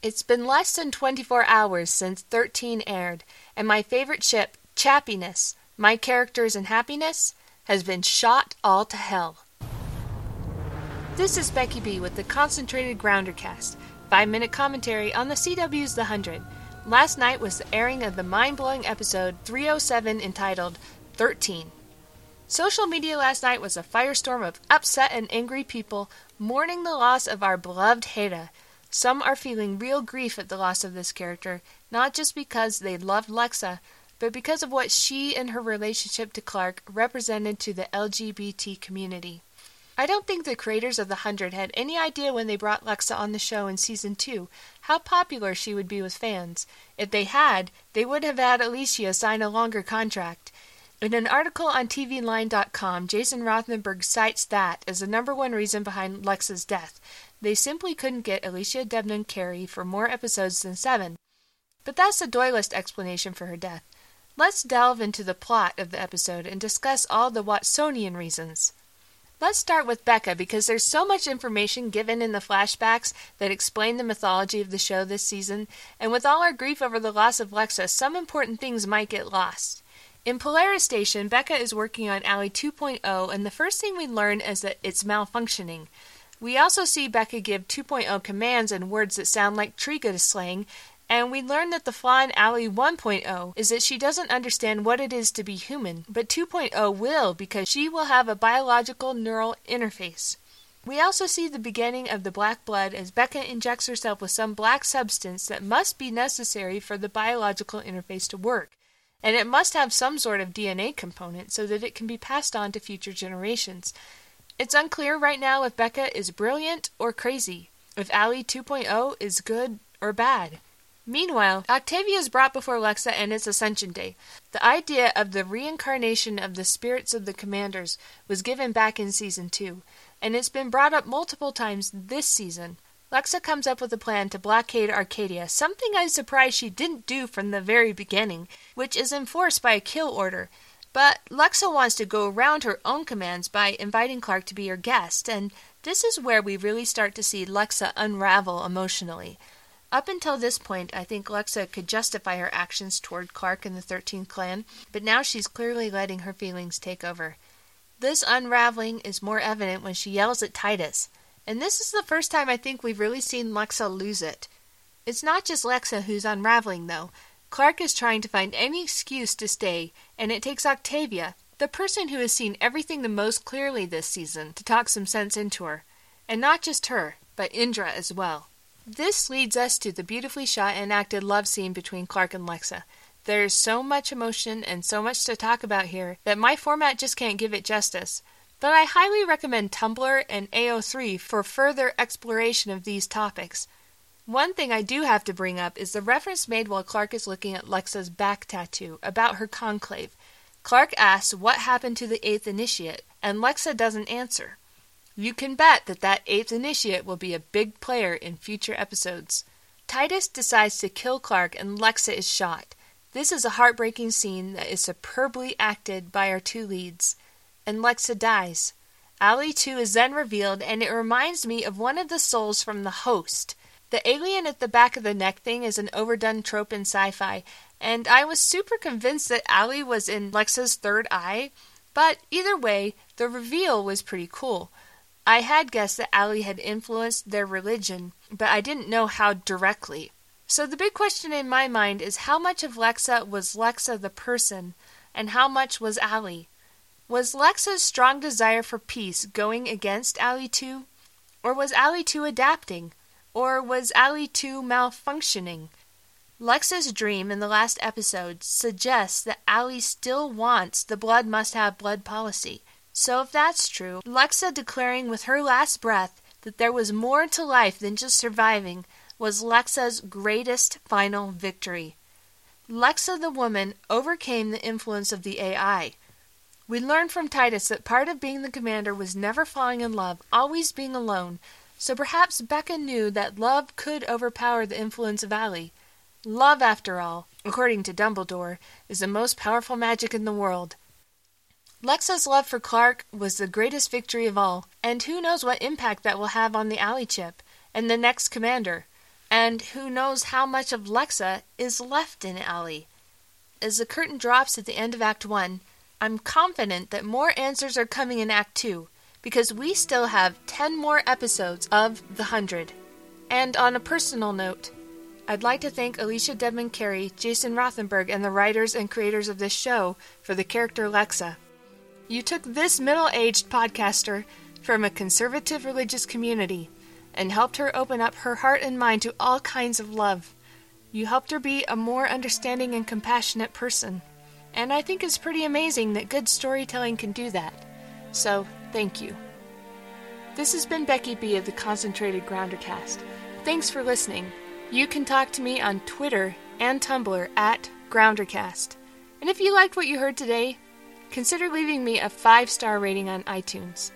It's been less than 24 hours since 13 aired, and my favorite ship, Chappiness, my characters and happiness, has been shot all to hell. This is Becky B with the Concentrated Groundercast, five minute commentary on the CW's The Hundred. Last night was the airing of the mind blowing episode 307 entitled 13. Social media last night was a firestorm of upset and angry people mourning the loss of our beloved Heda. Some are feeling real grief at the loss of this character, not just because they loved Lexa, but because of what she and her relationship to Clarke represented to the LGBT community. I don't think the creators of The Hundred had any idea when they brought Lexa on the show in season two how popular she would be with fans. If they had, they would have had Alicia sign a longer contract. In an article on TVLine.com, Jason Rothenberg cites that as the number one reason behind Lexa's death. They simply couldn't get Alicia Debnam Carey for more episodes than seven. But that's the doylist explanation for her death. Let's delve into the plot of the episode and discuss all the Watsonian reasons. Let's start with Becca because there's so much information given in the flashbacks that explain the mythology of the show this season, and with all our grief over the loss of Lexa, some important things might get lost. In Polaris Station, Becca is working on ALIE 2.0, and the first thing we learn is that it's malfunctioning. We also see Becca give 2.0 commands in words that sound like Trigedasleng, and we learn that the flaw in ALIE 1.0 is that she doesn't understand what it is to be human, but 2.0 will because she will have a biological neural interface. We also see the beginning of the black blood as Becca injects herself with some black substance that must be necessary for the biological interface to work, and it must have some sort of DNA component so that it can be passed on to future generations. It's unclear right now if Becca is brilliant or crazy, if ALIE 2.0 is good or bad. Meanwhile, Octavia is brought before Lexa and its Ascension Day. The idea of the reincarnation of the spirits of the commanders was given back in season 2, and it's been brought up multiple times this season. Lexa comes up with a plan to blockade Arcadia, something I was surprised she didn't do from the very beginning, which is enforced by a kill order. But Lexa wants to go around her own commands by inviting Clarke to be her guest, and this is where we really start to see Lexa unravel emotionally. Up until this point, I think Lexa could justify her actions toward Clarke and the 13th clan, but now she's clearly letting her feelings take over. This unraveling is more evident when she yells at Titus, and this is the first time I think we've really seen Lexa lose it. It's not just Lexa who's unraveling, though. Clarke is trying to find any excuse to stay, and it takes Octavia, the person who has seen everything the most clearly this season, to talk some sense into her. And not just her, but Indra as well. This leads us to the beautifully shot and acted love scene between Clarke and Lexa. There's so much emotion and so much to talk about here that my format just can't give it justice. But I highly recommend Tumblr and AO3 for further exploration of these topics. One thing I do have to bring up is the reference made while Clarke is looking at Lexa's back tattoo about her conclave. Clarke asks what happened to the eighth initiate, and Lexa doesn't answer. You can bet that that eighth initiate will be a big player in future episodes. Titus decides to kill Clarke and Lexa is shot. This is a heartbreaking scene that is superbly acted by our two leads. And Lexa dies. ALIE 2 is then revealed, and it reminds me of one of the souls from The Host. The alien at the back of the neck thing is an overdone trope in sci fi, and I was super convinced that ALIE was in Lexa's third eye, but either way, the reveal was pretty cool. I had guessed that ALIE had influenced their religion, but I didn't know how directly. So the big question in my mind is how much of Lexa was Lexa the person, and how much was ALIE? Was Lexa's strong desire for peace going against ALIE 2? Or was ALIE 2 adapting? Or was ALIE 2 malfunctioning? Lexa's dream in the last episode suggests that ALIE still wants the blood must have blood policy. So if that's true, Lexa declaring with her last breath that there was more to life than just surviving was Lexa's greatest final victory. Lexa the woman overcame the influence of the AI. We learn from Titus that part of being the commander was never falling in love, always being alone, so perhaps Becca knew that love could overpower the influence of ALIE. Love, after all, according to Dumbledore, is the most powerful magic in the world. Lexa's love for Clarke was the greatest victory of all, and who knows what impact that will have on the ALIE chip and the next commander. And who knows how much of Lexa is left in ALIE? As the curtain drops at the end of Act 1, I'm confident that more answers are coming in Act 2 because we still have 10 more episodes of The Hundred. And on a personal note, I'd like to thank Alicia Debnam Carey, Jason Rothenberg, and the writers and creators of this show for the character Lexa. You took this middle aged podcaster from a conservative religious community and helped her open up her heart and mind to all kinds of love. You helped her be a more understanding and compassionate person. And I think it's pretty amazing that good storytelling can do that. So, thank you. This has been Becky B of the Concentrated Groundercast. Thanks for listening. You can talk to me on Twitter and Tumblr at Groundercast. And if you liked what you heard today, consider leaving me a five star rating on iTunes.